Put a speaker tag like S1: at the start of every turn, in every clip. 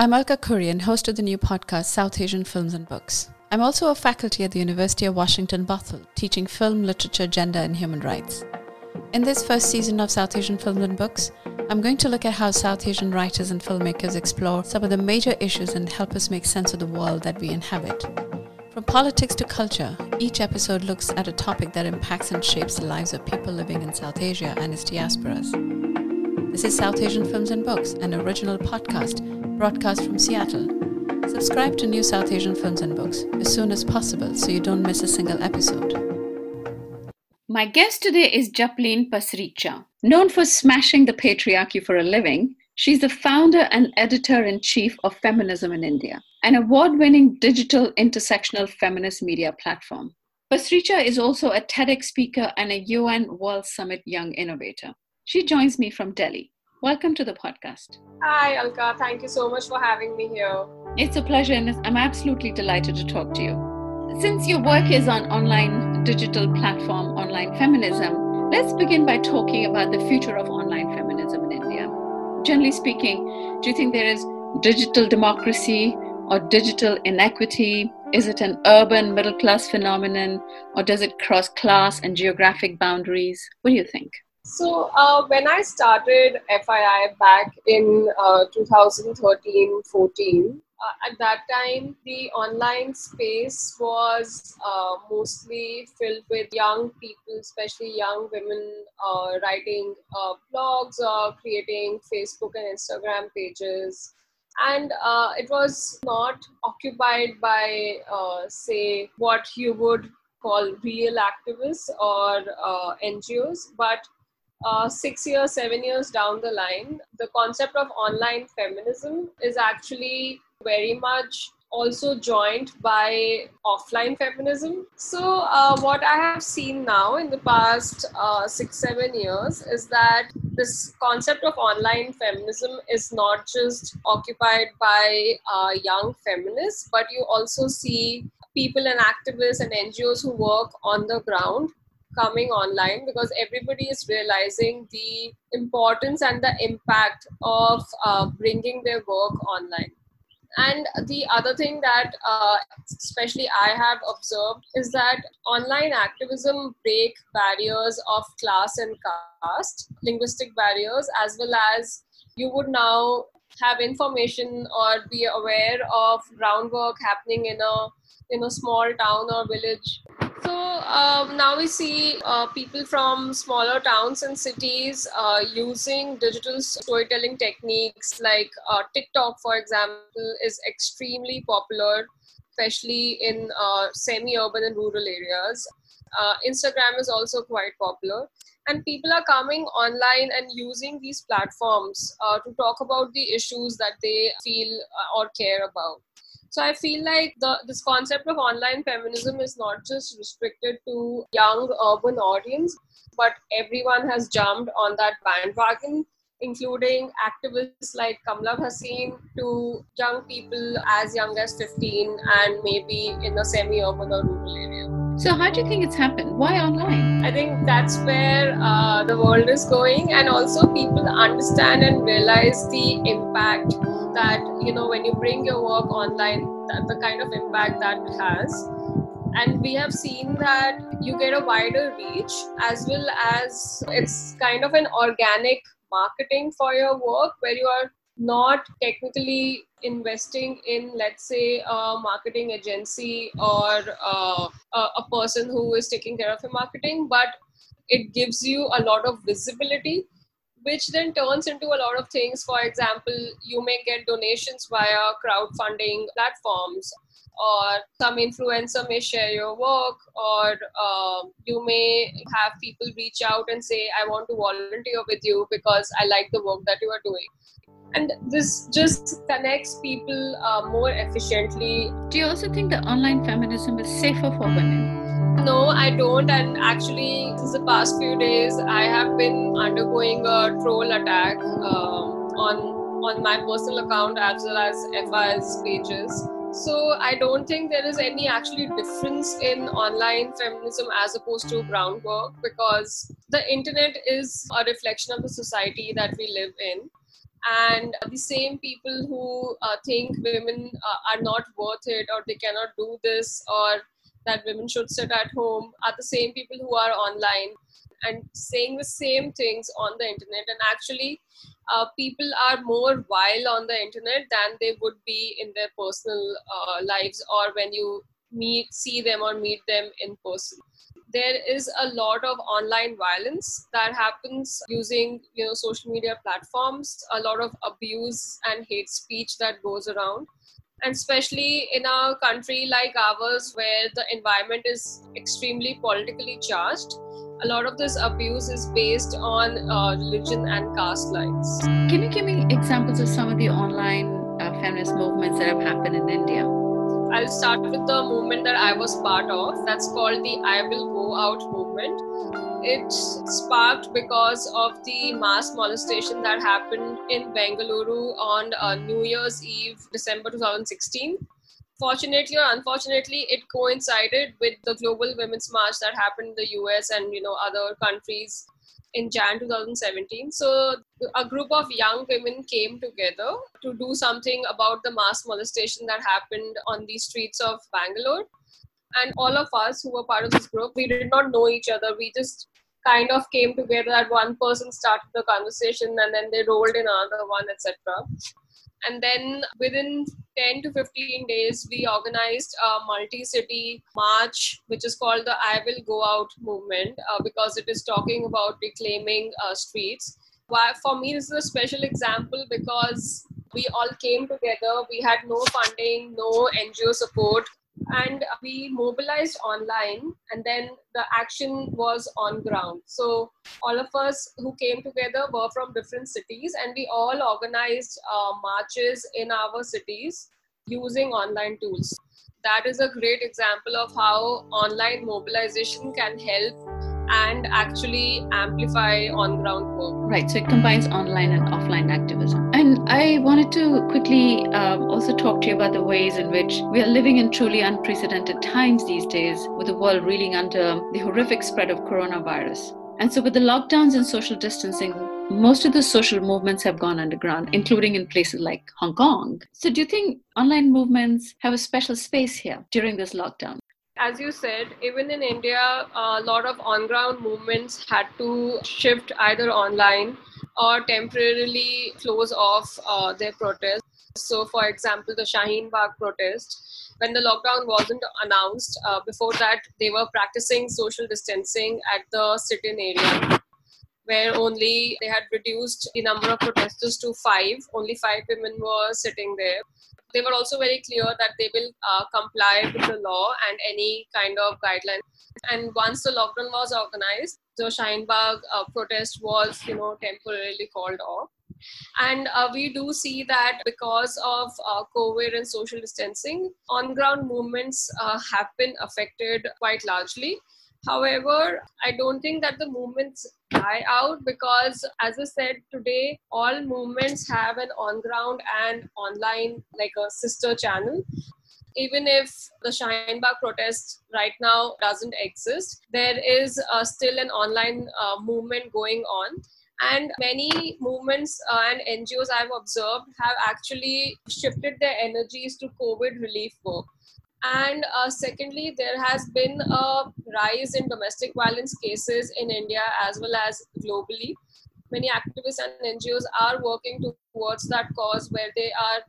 S1: I'm Alka Kurian, host of the new podcast South Asian Films and Books. I'm also a faculty at the University of Washington Bothell, teaching film, literature, gender, and human rights. In this first season of South Asian Films and Books, I'm going to look at how South Asian writers and filmmakers explore some of the major issues and help us make sense of the world that we inhabit. From politics to culture, each episode looks at a topic that impacts and shapes the lives of people living in South Asia and its diasporas. This is South Asian Films and Books, an original podcast broadcast from Seattle. Subscribe to New South Asian Films and Books as soon as possible so you don't miss a single episode. My guest today is Japleen Pasricha. Known for smashing the patriarchy for a living, she's the founder and editor in chief of Feminism in India, an award winning digital intersectional feminist media platform. Pasricha is also a TEDx speaker and a UN World Summit Young Innovator. She joins me from Delhi. Welcome to the podcast.
S2: Hi, Alka. Thank you so much for having me here.
S1: It's a pleasure, and I'm absolutely delighted to talk to you. Since your work is on online digital platform, online feminism, let's begin by talking about the future of online feminism in India. Generally speaking, do you think there is digital democracy or digital inequity? Is it an urban middle class phenomenon, or does it cross class and geographic boundaries? What do you think?
S2: So uh, when I started FII back in uh, 2013-14, uh, at that time the online space was uh, mostly filled with young people, especially young women uh, writing uh, blogs or creating Facebook and Instagram pages. And it was not occupied by, say, what you would call real activists or NGOs, but uh, six years, seven years down the line, the concept of online feminism is actually very much also joined by offline feminism. So, uh, what I have seen now in the past uh, six, seven years is that this concept of online feminism is not just occupied by uh, young feminists, but you also see people and activists and NGOs who work on the ground coming online because everybody is realizing the importance and the impact of uh, bringing their work online. And the other thing that uh, especially i have observed is that online activism break barriers of class and caste linguistic barriers as well as you would now have information or be aware of groundwork happening in a in a small town or village so um, now we see uh, people from smaller towns and cities uh, using digital storytelling techniques like uh, TikTok, for example, is extremely popular, especially in uh, semi urban and rural areas. Uh, Instagram is also quite popular. And people are coming online and using these platforms uh, to talk about the issues that they feel or care about. So I feel like the this concept of online feminism is not just restricted to young urban audience, but everyone has jumped on that bandwagon, including activists like Kamla Bhasin to young people as young as 15 and maybe in a semi-urban or rural area.
S1: So, how do you think it's happened? Why online?
S2: I think that's where uh, the world is going, and also people understand and realize the impact that you know when you bring your work online the kind of impact that it has and we have seen that you get a wider reach as well as it's kind of an organic marketing for your work where you are not technically investing in let's say a marketing agency or uh, a person who is taking care of your marketing but it gives you a lot of visibility which then turns into a lot of things. For example, you may get donations via crowdfunding platforms, or some influencer may share your work, or uh, you may have people reach out and say, I want to volunteer with you because I like the work that you are doing. And this just connects people uh, more efficiently.
S1: Do you also think that online feminism is safer for women?
S2: No, I don't. And actually, since the past few days, I have been undergoing a troll attack um, on on my personal account as well as FI's pages. So I don't think there is any actually difference in online feminism as opposed to groundwork because the internet is a reflection of the society that we live in and the same people who uh, think women uh, are not worth it or they cannot do this or that women should sit at home are the same people who are online and saying the same things on the internet. And actually uh, people are more vile on the internet than they would be in their personal uh, lives or when you meet see them or meet them in person there is a lot of online violence that happens using you know social media platforms a lot of abuse and hate speech that goes around. And especially in a country like ours where the environment is extremely politically charged a lot of this abuse is based on uh, religion and caste lines.
S1: Can you give me examples of some of the online uh, feminist movements that have happened in india
S2: I'll start with the movement that I was part of. That's called the I Will Go Out movement. It sparked because of the mass molestation that happened in Bengaluru on uh, New Year's Eve, December 2016. Fortunately or unfortunately, it coincided with the Global Women's March that happened in the US and you know other countries in Jan 2017. So a group of young women came together to do something about the mass molestation that happened on the streets of Bangalore. And all of us who were part of this group, we did not know each other. We just kind of came together that one person started the conversation and then they rolled in another one, etc. And then within 10 to 15 days, we organized a multi city march, which is called the I Will Go Out movement, uh, because it is talking about reclaiming uh, streets. Why, for me, this is a special example because we all came together. We had no funding, no NGO support and we mobilized online and then the action was on ground so all of us who came together were from different cities and we all organized uh, marches in our cities using online tools that is a great example of how online mobilization can help and actually amplify on ground work.
S1: Right, so it combines online and offline activism. And I wanted to quickly um, also talk to you about the ways in which we are living in truly unprecedented times these days, with the world reeling under the horrific spread of coronavirus. And so, with the lockdowns and social distancing, most of the social movements have gone underground, including in places like Hong Kong. So, do you think online movements have a special space here during this lockdown?
S2: As you said, even in India, a lot of on ground movements had to shift either online or temporarily close off uh, their protest. So, for example, the Shaheen Bagh protest, when the lockdown wasn't announced, uh, before that, they were practicing social distancing at the sit in area. Where only they had reduced the number of protesters to five, only five women were sitting there they were also very clear that they will uh, comply with the law and any kind of guidelines. And once the lockdown was organized, the Shaheen Bagh uh, protest was, you know, temporarily called off. And uh, we do see that because of uh, COVID and social distancing, on ground movements uh, have been affected quite largely. However, I don't think that the movements die out because, as I said today, all movements have an on ground and online, like a sister channel. Even if the Shaheen Bagh protest right now doesn't exist, there is uh, still an online uh, movement going on. And many movements uh, and NGOs I've observed have actually shifted their energies to COVID relief work and uh, secondly, there has been a rise in domestic violence cases in India as well as globally. Many activists and NGOs are working towards that cause where they are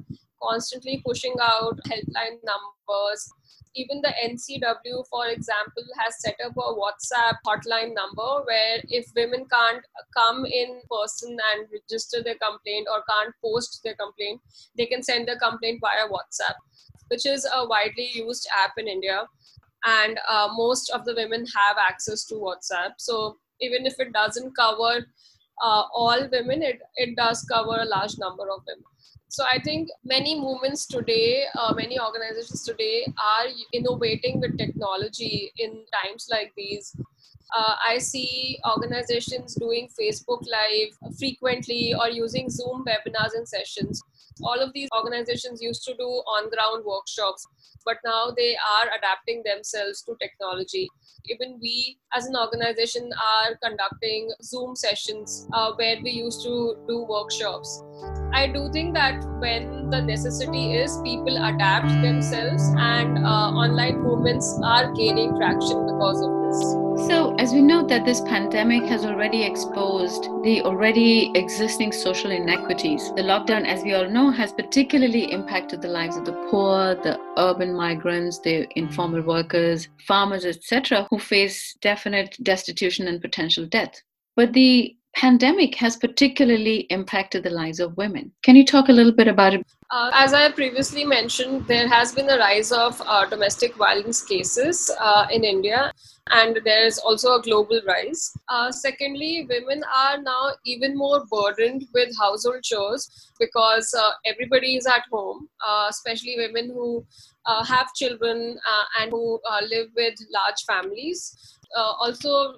S2: constantly pushing out helpline numbers. Even the NCW, for example, has set up a WhatsApp hotline number where if women can't come in person and register their complaint or can't post their complaint, they can send their complaint via WhatsApp which is a widely used app in India. And uh, most of the women have access to WhatsApp. So even if it doesn't cover uh, all women, it, it does cover a large number of women. So I think many movements today, uh, many organizations today are innovating with technology in times like these. Uh, I see organizations doing Facebook Live frequently or using Zoom webinars and sessions all of these organizations used to do on ground workshops, but now they are adapting themselves to technology. Even we, as an organization, are conducting Zoom sessions uh, where we used to do workshops. I do think that when the necessity is, people adapt themselves, and uh, online movements are gaining traction because of this.
S1: So, as we know that this pandemic has already exposed the already existing social inequities, the lockdown, as we all know, has particularly impacted the lives of the poor, the urban migrants, the informal workers, farmers, etc., who face definite destitution and potential death. But the pandemic has particularly impacted the lives of women. Can you talk a little bit about it?
S2: Uh, as I previously mentioned, there has been a rise of uh, domestic violence cases uh, in India, and there is also a global rise. Uh, secondly, women are now even more burdened with household chores because uh, everybody is at home, uh, especially women who have children and who live with large families. also,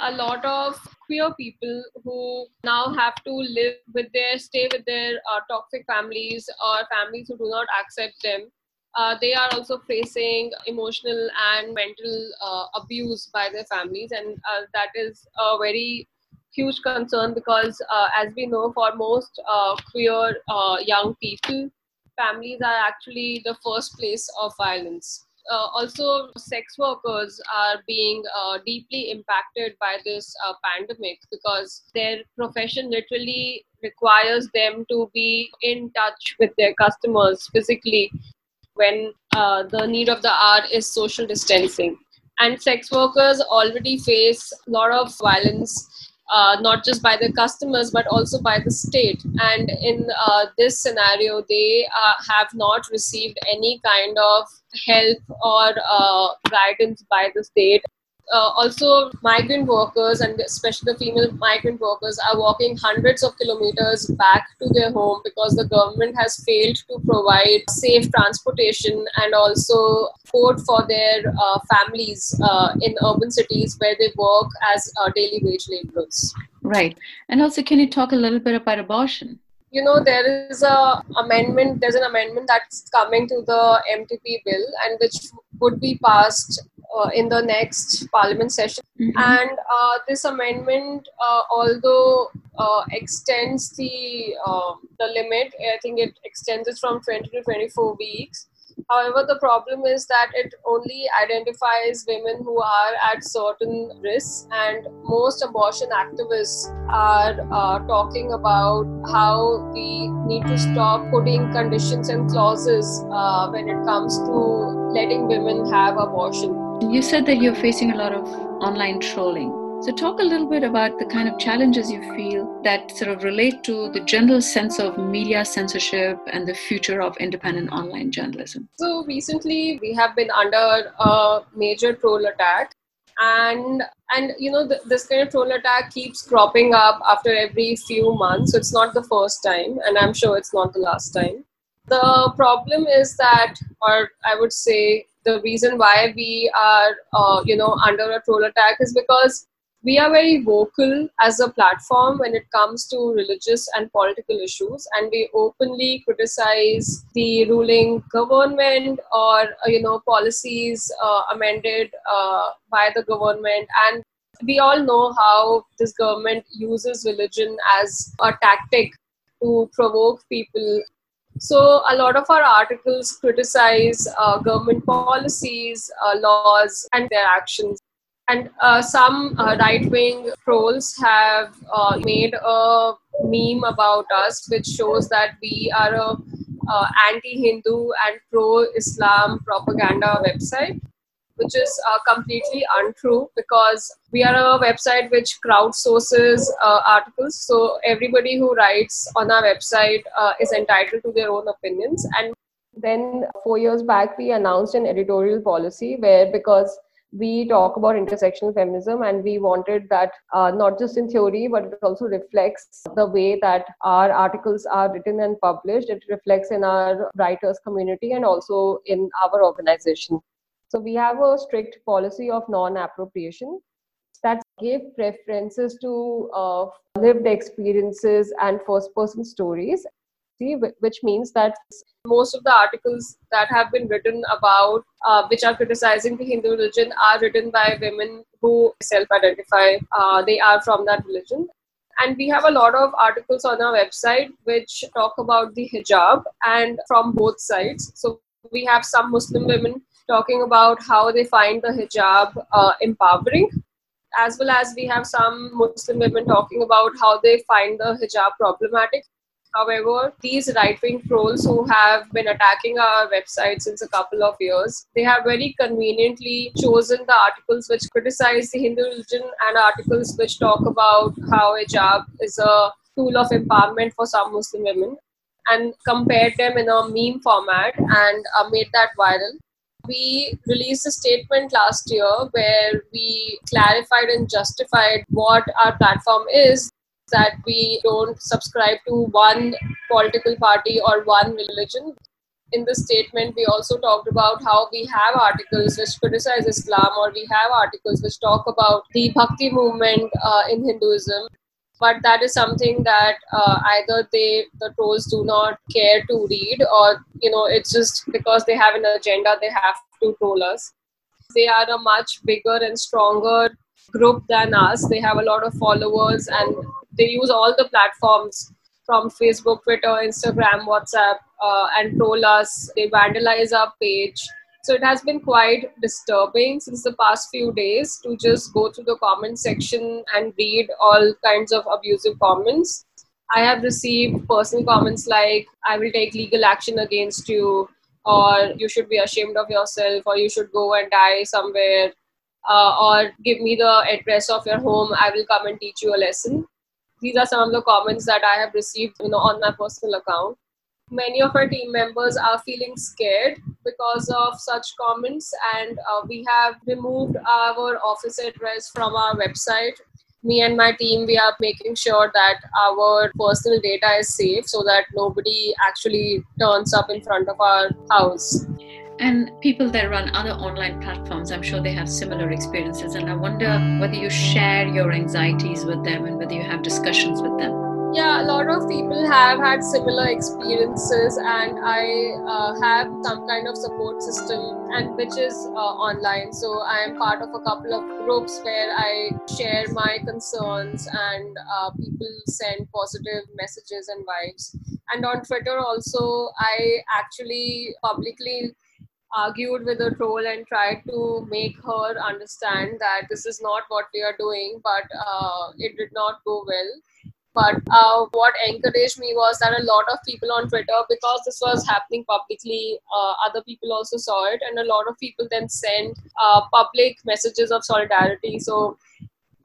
S2: a lot of queer people who now have to live with their stay with their uh, toxic families or families who do not accept them. Uh, they are also facing emotional and mental uh, abuse by their families and uh, that is a very huge concern because uh, as we know for most uh, queer young people families are actually the first place of violence uh, also sex workers are being uh, deeply impacted by this uh, pandemic because their profession literally requires them to be in touch with their customers physically when uh, the need of the hour is social distancing. And sex workers already face a lot of violence uh, not just by the customers but also by the state. And in uh, this scenario, they uh, have not received any kind of help or uh, guidance by the state uh, also migrant workers and especially the female migrant workers are walking hundreds of kilometers back to their home because the government has failed to provide safe transportation and also support for their uh, families uh, in urban cities where they work as uh, daily wage laborers.
S1: Right. And also can you talk a little bit about abortion?
S2: You know there is a amendment there's an amendment that's coming to the mtp bill and which would be passed uh, in the next parliament session. Mm-hmm. And uh, this amendment, uh, although uh, extends the um, the limit, I think it extends it from 20 to 24 weeks. However, the problem is that it only identifies women who are at certain risks, and most abortion activists are uh, talking about how we need to stop putting conditions and clauses uh, when it comes to letting women have abortion.
S1: You said that you're facing a lot of online trolling. So, talk a little bit about the kind of challenges you feel that sort of relate to the general sense of media censorship and the future of independent online journalism.
S2: So, recently we have been under a major troll attack. And and you know th- this kind of troll attack keeps cropping up after every few months. So it's not the first time, and I'm sure it's not the last time. The problem is that, or I would say, the reason why we are uh, you know under a troll attack is because we are very vocal as a platform when it comes to religious and political issues and we openly criticize the ruling government or uh, you know policies uh, amended uh, by the government. And we all know how this government uses religion as a tactic to provoke people so a lot of our articles criticize uh, government policies, uh, laws, and their actions. And uh, some uh, right-wing trolls have uh, made a meme about us, which shows that we are a uh, anti-Hindu and pro-Islam propaganda website which is uh, completely untrue because we are a website which crowdsources uh, articles. So everybody who writes on our website uh, is entitled to their own opinions. And then four years back, we announced an editorial policy where because we talk about intersectional feminism and we wanted that uh, not just in theory but it also reflects the way that our articles are written and published it reflects in our writers community and also in our organization so we have a strict policy of non-appropriation that give preferences to uh, lived experiences and first-person stories. See, which means that most of the articles that have been written about uh, which are criticizing the Hindu religion are written by women who self-identify uh, they are from that religion And we have a lot of articles on our website which talk about the hijab and from both sides. So we have some Muslim women talking about how they find the hijab uh, empowering, as well as we have some Muslim women talking about how they find the hijab problematic. However, these right wing trolls who have been attacking our website since a couple of years, they have very conveniently chosen the articles which criticize the Hindu religion and articles which talk about how hijab is a tool of empowerment for some Muslim women and compared them in a meme format and uh, made that viral. We released a statement last year where we clarified and justified what our platform is that we don't subscribe to one political party or one religion. In the statement, we also talked about how we have articles which criticize Islam, or we have articles which talk about the Bhakti movement uh, in Hinduism. But that is something that uh, either they, the trolls, do not care to read, or you know, it's just because they have an agenda they have to troll us. They are a much bigger and stronger group than us. They have a lot of followers and they use all the platforms from Facebook, Twitter, Instagram, WhatsApp, uh, and troll us. They vandalize our page. So it has been quite disturbing since the past few days to just go through the comment section and read all kinds of abusive comments. I have received personal comments like, I will take legal action against you, or you should be ashamed of yourself, or you should go and die somewhere, uh, or give me the address of your home, I will come and teach you a lesson these are some of the comments that I have received, you know, on my personal account. Many of our team members are feeling scared because of such comments, and uh, we have removed our office address from our website. Me and my team, we are making sure that our personal data is safe so that nobody actually turns up in front of our house.
S1: And people that run other online platforms, I'm sure they have similar experiences. And I wonder whether you share your anxieties with them and whether you have discussions with them.
S2: Yeah, a lot of people have had similar experiences, and I uh, have some kind of support system, and which is uh, online. So I am part of a couple of groups where I share my concerns, and uh, people send positive messages and vibes. And on Twitter also, I actually publicly argued with a troll and tried to make her understand that this is not what we are doing, but uh, it did not go well. But uh, what encouraged me was that a lot of people on Twitter, because this was happening publicly, uh, other people also saw it, and a lot of people then sent uh, public messages of solidarity. So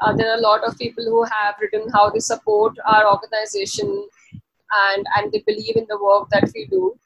S2: uh, there are a lot of people who have written how they support our organization and and they believe in the work that we do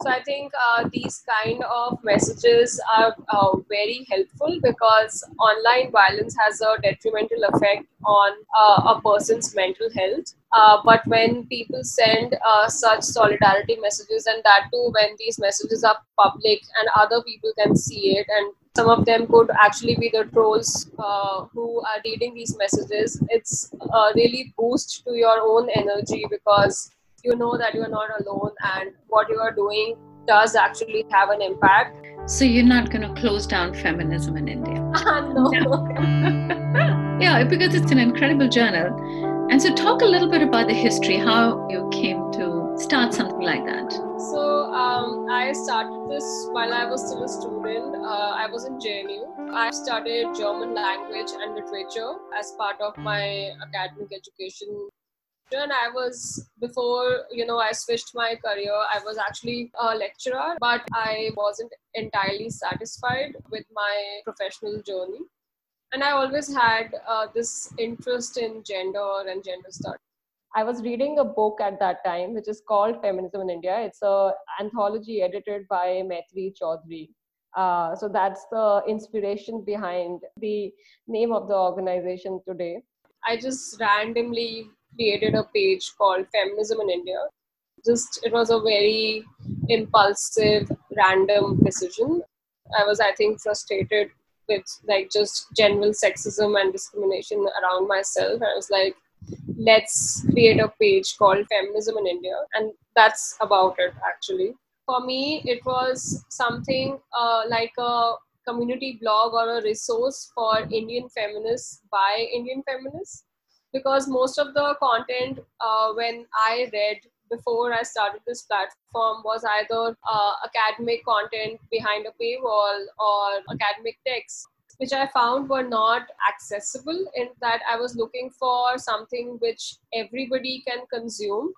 S2: so I think uh, these kind of messages are uh, very helpful because online violence has a detrimental effect on uh, a person's mental health. Uh, but when people send uh, such solidarity messages, and that too when these messages are public and other people can see it, and some of them could actually be the trolls uh, who are reading these messages, it's really boost to your own energy because you know that you are not alone and what you are doing does actually have an impact.
S1: So you're not going to close down feminism in India?
S2: no.
S1: yeah, because it's an incredible journal. And so, talk a little bit about the history, how you came to start something like that.
S2: So, um, I started this while I was still a student. Uh, I was in JNU. I studied German language and literature as part of my academic education I was before you know I switched my career. I was actually a lecturer, but I wasn't entirely satisfied with my professional journey. And I always had uh, this interest in gender and gender studies. I was reading a book at that time, which is called Feminism in India. It's a anthology edited by Maitrayee Chaudhuri. Uh, so that's the inspiration behind the name of the organization today. I just randomly created a page called Feminism in India. Just it was a very impulsive, random decision. I was, I think, frustrated with like just general sexism and discrimination around myself. I was like, let's create a page called Feminism in India, and that's about it actually. For me, it was something uh, like a community blog or a resource for Indian feminists by Indian feminists because most of the content uh, when I read before I started this platform was either uh, academic content behind a paywall or academic texts, which I found were not accessible in that I was looking for something which everybody can consume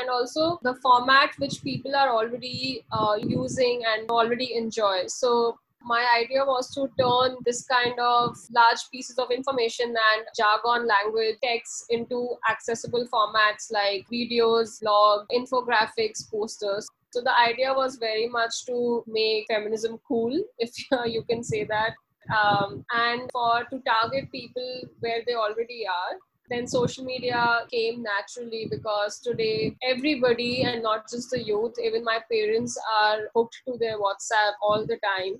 S2: and also the format which people are already uh, using and already enjoy. So my idea was to turn this kind of large pieces of information and jargon language text into accessible formats like videos, blog, infographics, posters. So the idea was very much to make feminism cool, if you can say that, um, and for to target people where they already are then social media came naturally because today everybody and not just the youth even my parents are hooked to their whatsapp all the time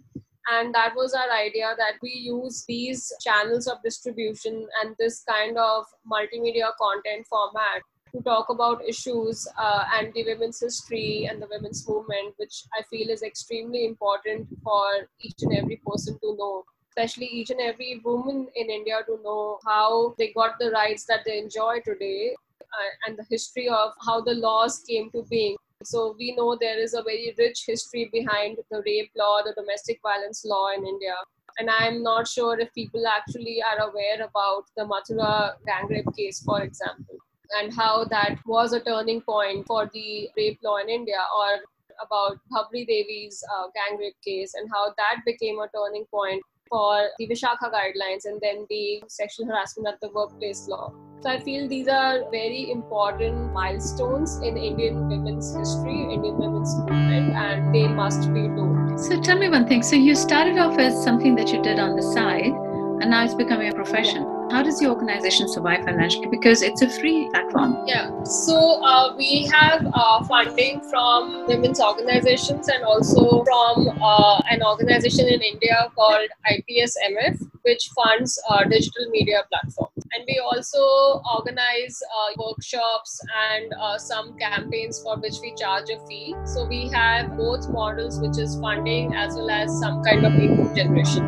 S2: and that was our idea that we use these channels of distribution and this kind of multimedia content format to talk about issues uh, and the women's history and the women's movement which i feel is extremely important for each and every person to know especially each and every woman in India to know how they got the rights that they enjoy today uh, and the history of how the laws came to being. So we know there is a very rich history behind the rape law, the domestic violence law in India. And I'm not sure if people actually are aware about the Mathura gang rape case, for example, and how that was a turning point for the rape law in India, or about Bhanwari Devi's uh, gang rape case, and how that became a turning point for the Vishakha guidelines and then the sexual harassment at the workplace law. So I feel these are very important milestones in Indian women's history, Indian women's movement, and they must be known.
S1: So tell me one thing. So you started off as something that you did on the side, and now it's becoming a profession. How does the organization survive financially? Because it's a free platform.
S2: Yeah. So uh, we have uh, funding from women's organizations and also from uh, an organization in India called IPSMF, which funds uh, digital media platforms. And we also organize uh, workshops and uh, some campaigns for which we charge a fee. So we have both models, which is funding as well as some kind of income generation.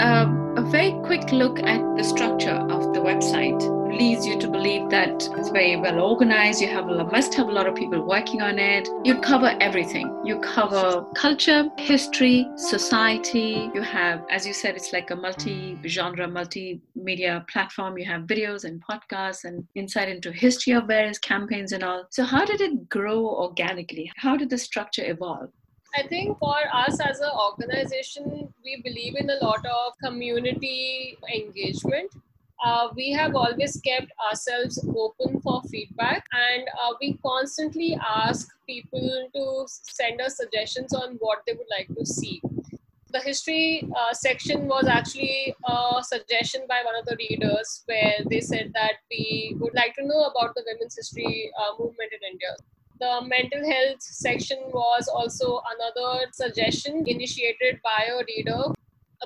S1: Um, a very quick look at the structure of the website leads you to believe that it's very well organized. You have a, must have a lot of people working on it. You cover everything. You cover culture, history, society. You have, as you said, it's like a multi-genre, multimedia platform. You have videos and podcasts and insight into history of various campaigns and all. So how did it grow organically? How did the structure evolve?
S2: I think for us as an organization, we believe in a lot of community engagement. Uh, we have always kept ourselves open for feedback and uh, we constantly ask people to send us suggestions on what they would like to see. The history uh, section was actually a suggestion by one of the readers where they said that we would like to know about the women's history uh, movement in India the mental health section was also another suggestion initiated by a reader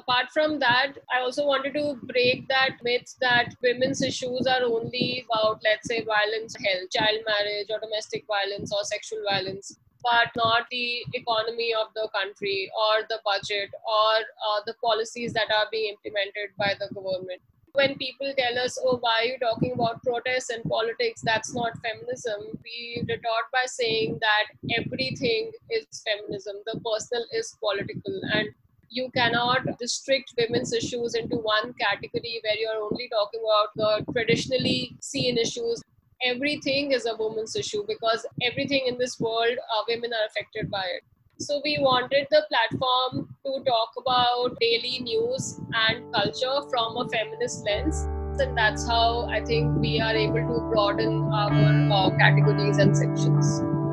S2: apart from that, I also wanted to break that myth that women's issues are only about, let's say, violence, health, child marriage, or domestic violence, or sexual violence, but not the economy of the country, or the budget, or uh, the policies that are being implemented by the government when people tell us, oh, why are you talking about protests and politics? That's not feminism. We retort by saying that everything is feminism. The personal is political. And you cannot restrict women's issues into one category where you're only talking about the traditionally seen issues. Everything is a woman's issue because everything in this world, uh, women are affected by it. So we wanted the platform to talk about daily news and culture from a feminist lens. And that's how I think we are able to broaden our uh, categories and sections.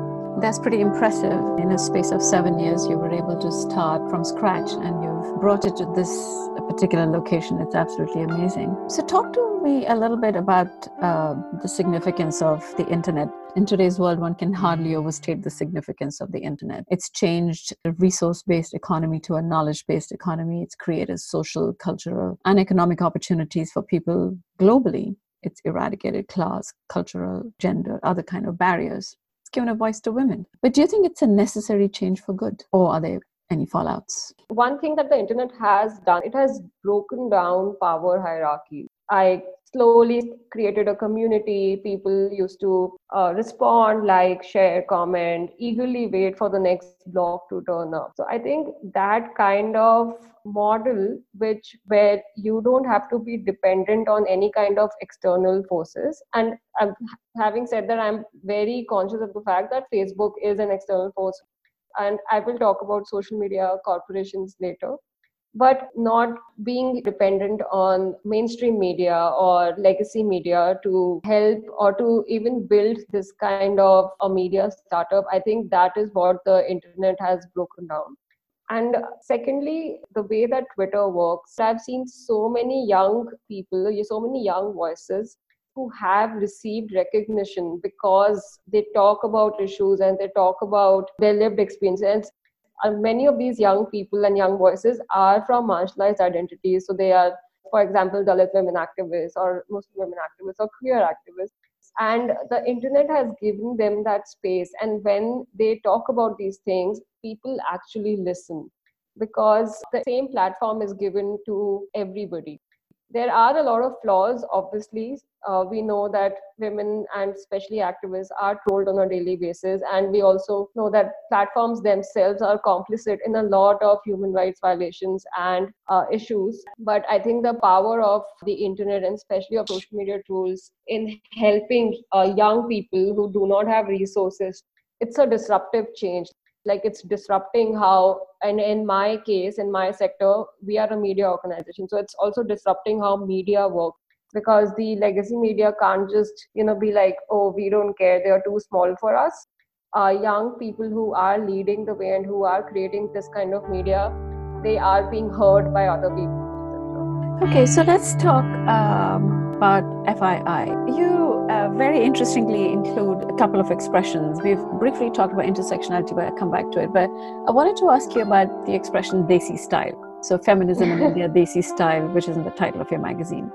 S1: That's pretty impressive. In a space of seven years, you were able to start from scratch and you've brought it to this particular location. It's absolutely amazing. So, talk to me a little bit about uh, the significance of the internet. In today's world, one can hardly overstate the significance of the internet. It's changed a resource based economy to a knowledge based economy. It's created social, cultural, and economic opportunities for people globally. It's eradicated class, cultural, gender, other kind of barriers. Given a voice to women. But do you think it's a necessary change for good? Or are there any fallouts?
S3: One thing that the internet has done, it has broken down power hierarchy.
S2: I slowly created a community. People used to uh, respond, like, share, comment, eagerly wait for the next blog to turn up. So I think that kind of model, which where you don't have to be dependent on any kind of external forces. And I'm, having said that, I'm very conscious of the fact that Facebook is an external force. And I will talk about social media corporations later but not being dependent on mainstream media or legacy media to help or to even build this kind of a media startup. I think that is what the internet has broken down. And secondly the way that twitter works i've seen so many young people so many young voices who have received recognition because they talk about issues and they talk about their lived experiences Uh, many of these young people and young voices are from marginalized identities. So they are, for example, Dalit women activists or Muslim women activists or queer activists. And the internet has given them that space. And when they talk about these things, people actually listen because the same platform is given to everybody there are a lot of flaws obviously. Uh, we know that women and especially activists are trolled on a daily basis and we also know that platforms themselves are complicit in a lot of human rights violations and uh, issues. But i think the power of the internet and especially of social media tools in helping uh, young people who do not have resources it's a disruptive change like it's disrupting how and in my case in my sector we are a media organization. So it's also disrupting how media works because the legacy media can't just you know be like oh we don't care. They are too small for us. Uh, young people who are leading the way and who are creating this kind of media they are being heard by other people
S1: okay so let's talk um, about fii you uh, very interestingly include a couple of expressions. We've briefly talked about intersectionality, but I'll come back to it. But I wanted to ask you about the expression Desi style. So, feminism in India, Desi style, which is in the title of your magazine.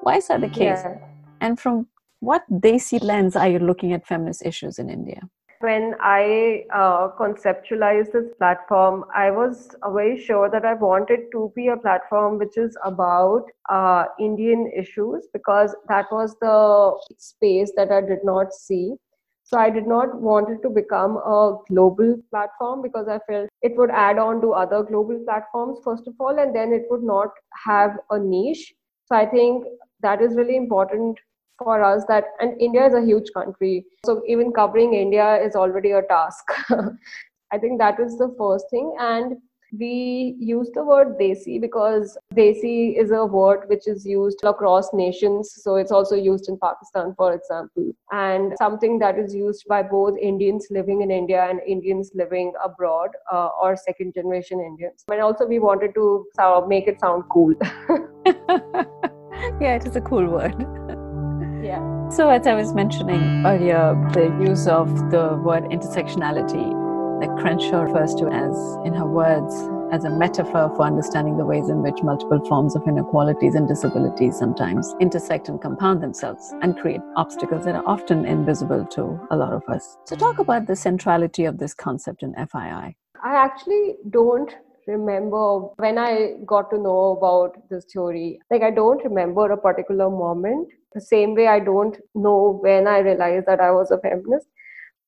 S1: Why is that the case? Yeah. And from what Desi lens are you looking at feminist issues in India?
S2: When I uh, conceptualized this platform, I was very sure that I wanted to be a platform which is about uh, Indian issues because that was the space that I did not see. So I did not want it to become a global platform because I felt it would add on to other global platforms, first of all, and then it would not have a niche. So I think that is really important for us that and india is a huge country. So even covering india is already a task. I think that is the first thing. And we use the word desi because desi is a word which is used across nations. So it's also used in pakistan for example. And something that is used by both indians living in india and indians living abroad uh, or second generation indians. And also we wanted to make it sound cool.
S1: Yeah it is a cool word
S2: yeah.
S1: So, as I was mentioning mm. earlier, the use of the word intersectionality that Crenshaw refers to as, in her words, as a metaphor for understanding the ways in which multiple forms of inequalities and disabilities sometimes intersect and compound themselves and create obstacles that are often invisible to a lot of us. So, talk mm. about the centrality of this concept in FII.
S2: I actually don't remember when I got to know about this theory. Like, I don't remember a particular moment. The same way I don't know when I realized that I was a feminist.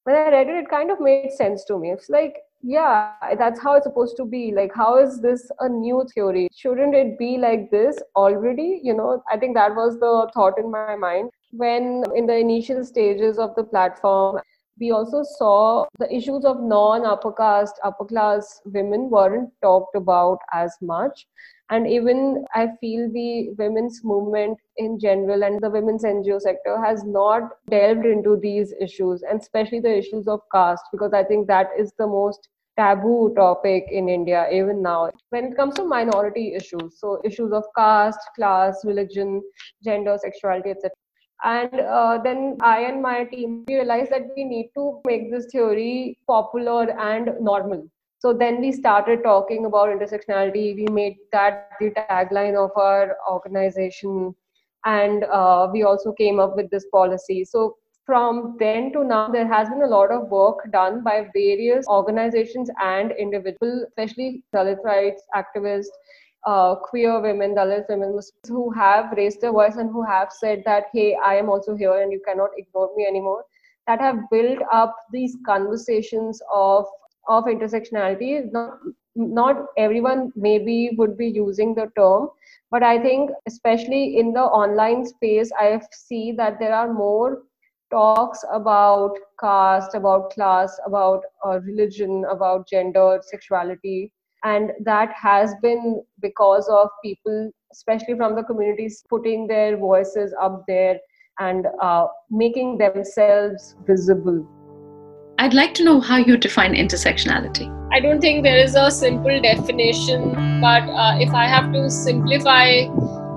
S2: When I read it, it kind of made sense to me. It's like, yeah, that's how it's supposed to be. Like, how is this a new theory? Shouldn't it be like this already? You know, I think that was the thought in my mind when in the initial stages of the platform we also saw the issues of non upper caste, upper class women weren't talked about as much. And even I feel the women's movement in general and the women's NGO sector has not delved into these issues, and especially the issues of caste, because I think that is the most taboo topic in India even now. When it comes to minority issues, so issues of caste, class, religion, gender, sexuality, etc and uh, then i and my team realized that we need to make this theory popular and normal so then we started talking about intersectionality. We made that the tagline of our organization. And uh, we also came up with this policy. So from then to now there has been a lot of work done by various organizations and individuals especially dalit rights activists uh, queer women, Dalit women who have raised their voice and who have said that, hey, I am also here and you cannot ignore me anymore, that have built up these conversations of of intersectionality. Not, not everyone maybe would be using the term, but I think especially in the online space, I see that there are more talks about caste, about class, about uh, religion, about gender, sexuality, and that has been because of people especially from the communities putting their voices up there and uh, making themselves visible
S1: i'd like to know how you define intersectionality
S2: i don't think there is a simple definition but uh, if i have to simplify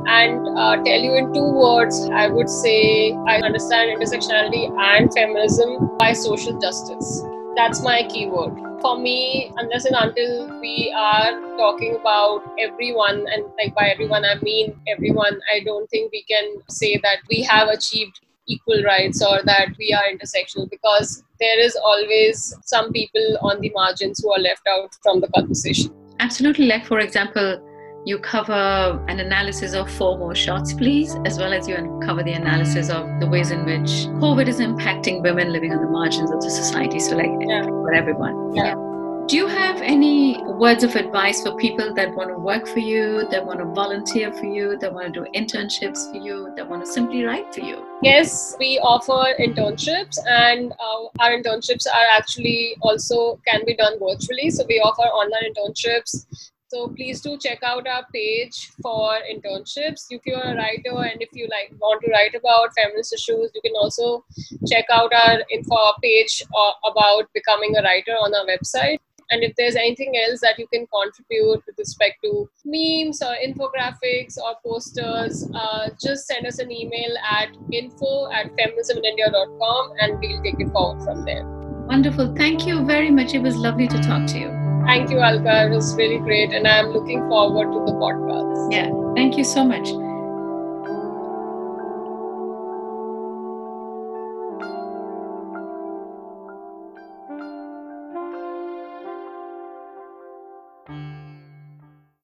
S2: and uh, tell you in two words, I would say I understand intersectionality and feminism by social justice. That's my keyword for me, unless and until we are talking about everyone, and like by everyone, I mean everyone, I don't think we can say that we have achieved equal rights or that we are intersectional because there is always some people on the margins who are left out from the conversation.
S1: Absolutely. Like, for example, you cover an analysis of four more shots, please, as well as you cover the analysis of the ways in which COVID is impacting women living on the margins of the society. So, like yeah. for everyone.
S2: Yeah.
S1: Do you have any words of advice for people that want to work for you, that want to volunteer for you, that want to do internships for you, that want to simply write for you?
S2: Yes, we offer internships, and uh, our internships are actually also can be done virtually. So we offer online internships so please do check out our page for internships. If you're a writer and if you like want to write about feminist issues, you can also check out our info page uh, about becoming a writer on our website. And if there's anything else that you can contribute with respect to memes or infographics or posters, uh, just send us an email at info at feminismindia.com and we'll take it forward from there.
S1: Wonderful. Thank you very much. It was lovely to talk to you.
S2: Thank you, Alka. It was really great. And I'm looking forward to the podcast.
S1: Yeah. Thank you so much.